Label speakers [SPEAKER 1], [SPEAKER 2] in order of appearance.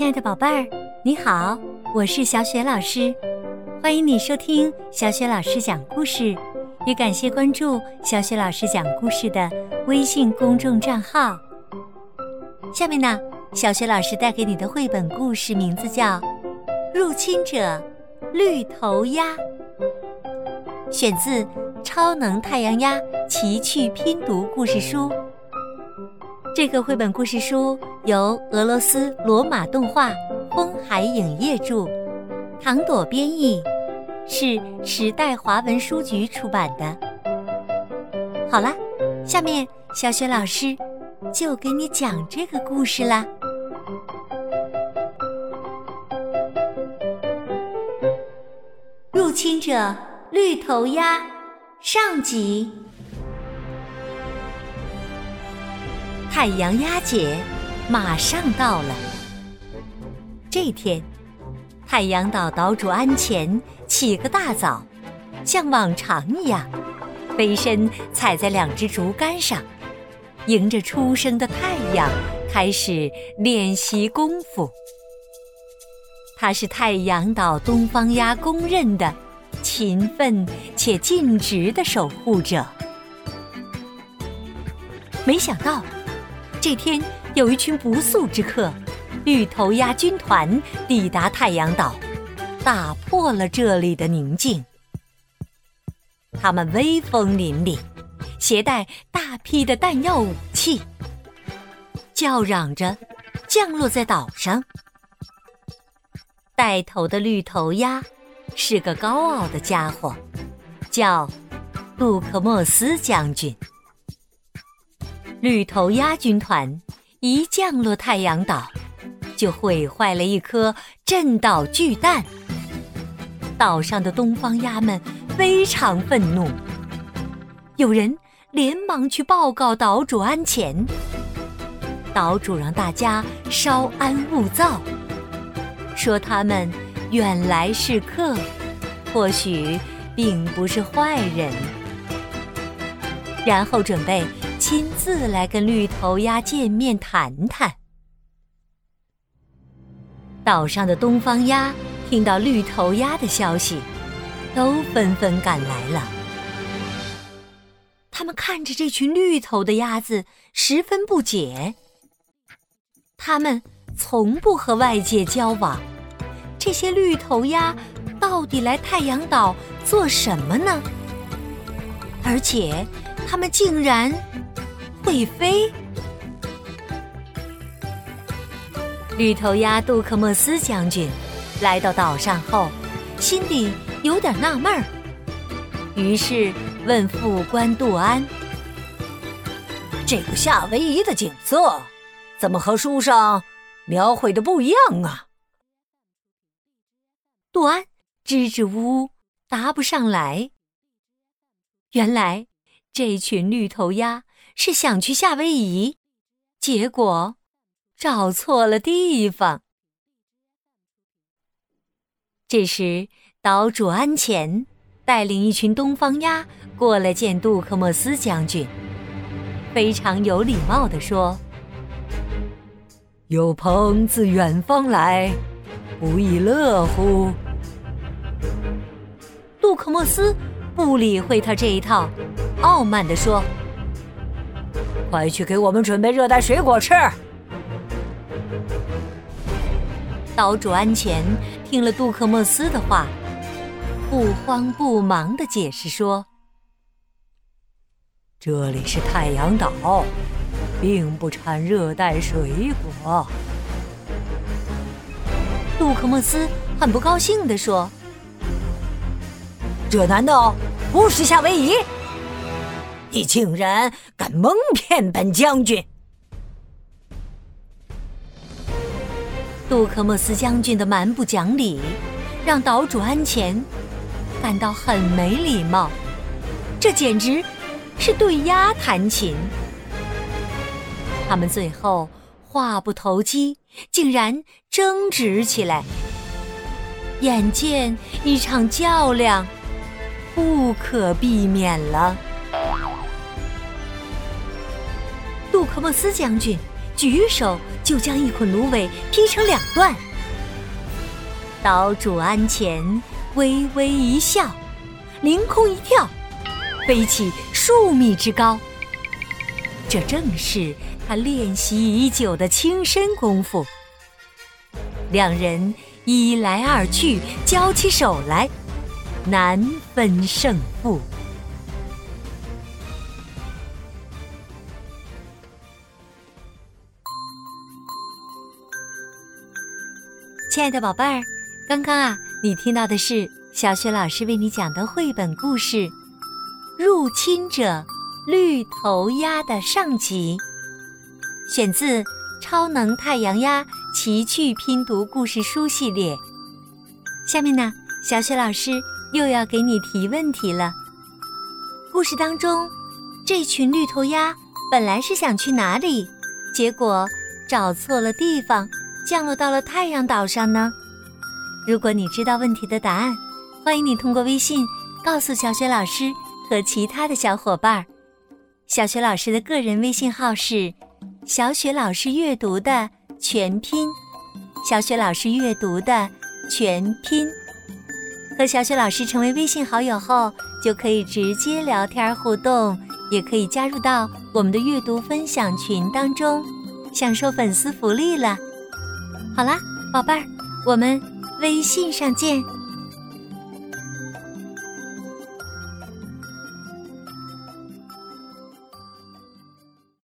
[SPEAKER 1] 亲爱的宝贝儿，你好，我是小雪老师，欢迎你收听小雪老师讲故事，也感谢关注小雪老师讲故事的微信公众账号。下面呢，小雪老师带给你的绘本故事名字叫《入侵者绿头鸭》，选自《超能太阳鸭奇趣拼读故事书》。这个绘本故事书由俄罗斯罗马动画风海影业著，唐朵编译，是时代华文书局出版的。好了，下面小雪老师就给你讲这个故事啦。入侵者绿头鸭上集。太阳鸭节马上到了。这天，太阳岛岛主安前起个大早，像往常一样，飞身踩在两只竹竿上，迎着初升的太阳开始练习功夫。他是太阳岛东方鸭公认的勤奋且尽职的守护者。没想到。这天，有一群不速之客——绿头鸭军团抵达太阳岛，打破了这里的宁静。他们威风凛凛，携带大批的弹药武器，叫嚷着降落在岛上。带头的绿头鸭是个高傲的家伙，叫杜克莫斯将军。绿头鸭军团一降落太阳岛，就毁坏了一颗震岛巨蛋。岛上的东方鸭们非常愤怒，有人连忙去报告岛主安前。岛主让大家稍安勿躁，说他们远来是客，或许并不是坏人，然后准备。亲自来跟绿头鸭见面谈谈。岛上的东方鸭听到绿头鸭的消息，都纷纷赶来了。他们看着这群绿头的鸭子，十分不解。他们从不和外界交往，这些绿头鸭到底来太阳岛做什么呢？而且，他们竟然……会飞，绿头鸭杜克莫斯将军来到岛上后，心里有点纳闷儿，于是问副官杜安：“
[SPEAKER 2] 这个夏威夷的景色，怎么和书上描绘的不一样啊？”
[SPEAKER 1] 杜安支支吾吾答不上来。原来这群绿头鸭。是想去夏威夷，结果找错了地方。这时，岛主安前带领一群东方鸭过来见杜克莫斯将军，非常有礼貌地说：“
[SPEAKER 3] 有朋自远方来，不亦乐乎？”
[SPEAKER 1] 杜克莫斯不理会他这一套，傲慢地说。
[SPEAKER 2] 快去给我们准备热带水果吃！
[SPEAKER 1] 岛主安前听了杜克莫斯的话，不慌不忙的解释说：“
[SPEAKER 3] 这里是太阳岛，并不产热带水果。”
[SPEAKER 1] 杜克莫斯很不高兴的说：“
[SPEAKER 2] 这难道不是夏威夷？”你竟然敢蒙骗本将军！
[SPEAKER 1] 杜克莫斯将军的蛮不讲理，让岛主安前感到很没礼貌。这简直是对鸭弹琴。他们最后话不投机，竟然争执起来。眼见一场较量不可避免了。杜克莫斯将军举手就将一捆芦苇劈成两段。岛主鞍前微微一笑，凌空一跳，飞起数米之高。这正是他练习已久的轻身功夫。两人一来二去，交起手来，难分胜负。亲爱的宝贝儿。刚刚啊，你听到的是小雪老师为你讲的绘本故事《入侵者绿头鸭》的上集，选自《超能太阳鸭奇趣拼读故事书》系列。下面呢，小雪老师又要给你提问题了。故事当中，这群绿头鸭本来是想去哪里？结果找错了地方，降落到了太阳岛上呢？如果你知道问题的答案，欢迎你通过微信告诉小雪老师和其他的小伙伴。小雪老师的个人微信号是“小雪老师阅读”的全拼，“小雪老师阅读”的全拼。和小雪老师成为微信好友后，就可以直接聊天互动，也可以加入到我们的阅读分享群当中，享受粉丝福利了。好啦，宝贝儿，我们。微信上见。